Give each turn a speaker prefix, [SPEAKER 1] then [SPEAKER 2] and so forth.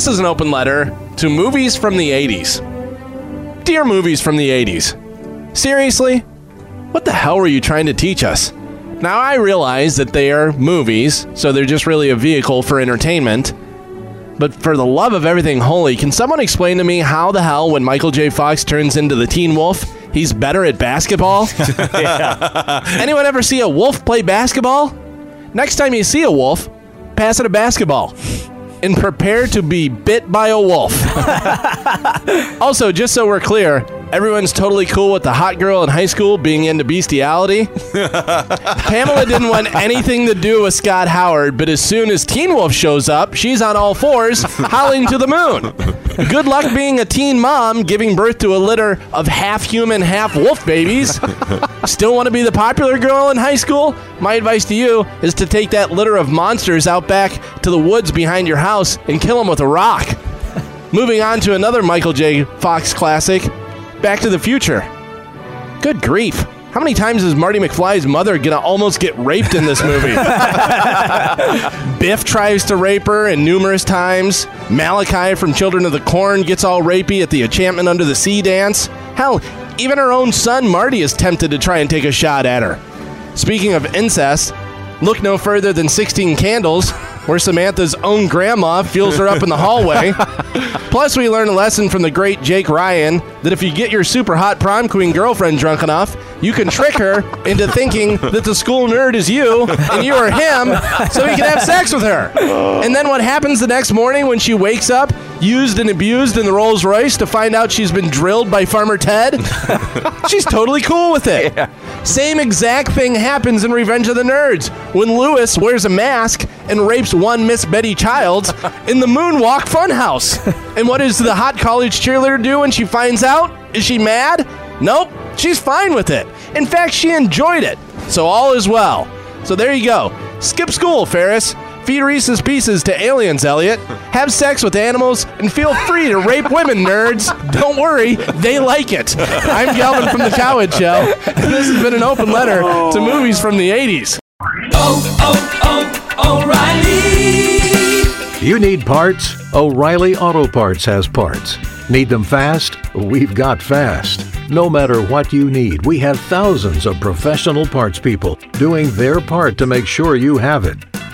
[SPEAKER 1] This is an open letter to movies from the 80s. Dear movies from the 80s, seriously? What the hell were you trying to teach us? Now, I realize that they are movies, so they're just really a vehicle for entertainment. But for the love of everything holy, can someone explain to me how the hell, when Michael J. Fox turns into the Teen Wolf, he's better at basketball? Anyone ever see a wolf play basketball? Next time you see a wolf, pass it a basketball and prepare to be bit by a wolf. also, just so we're clear, everyone's totally cool with the hot girl in high school being into bestiality. Pamela didn't want anything to do with Scott Howard, but as soon as Teen Wolf shows up, she's on all fours, howling to the moon. Good luck being a teen mom giving birth to a litter of half human, half wolf babies. Still want to be the popular girl in high school? My advice to you is to take that litter of monsters out back to the woods behind your house and kill them with a rock. Moving on to another Michael J. Fox classic, Back to the Future. Good grief. How many times is Marty McFly's mother gonna almost get raped in this movie? Biff tries to rape her, and numerous times. Malachi from Children of the Corn gets all rapey at the Enchantment Under the Sea dance. Hell, even her own son Marty is tempted to try and take a shot at her. Speaking of incest, look no further than 16 Candles, where Samantha's own grandma feels her up in the hallway. Plus, we learn a lesson from the great Jake Ryan that if you get your super hot prom queen girlfriend drunk enough, you can trick her into thinking that the school nerd is you and you are him so he can have sex with her. And then what happens the next morning when she wakes up, used and abused in the Rolls Royce to find out she's been drilled by Farmer Ted? She's totally cool with it. Same exact thing happens in Revenge of the Nerds when Lewis wears a mask and rapes one Miss Betty Childs in the Moonwalk Funhouse. And what does the hot college cheerleader do when she finds out? Is she mad? Nope, she's fine with it. In fact, she enjoyed it. So all is well. So there you go. Skip school, Ferris. Feed Reese's Pieces to aliens, Elliot. Have sex with animals and feel free to rape women, nerds. Don't worry, they like it. I'm Galvin from The Cowhead Show, and this has been an open letter to movies from the 80s. Oh, oh, oh, O'Reilly!
[SPEAKER 2] You need parts? O'Reilly Auto Parts has parts. Need them fast? We've got fast. No matter what you need, we have thousands of professional parts people doing their part to make sure you have it.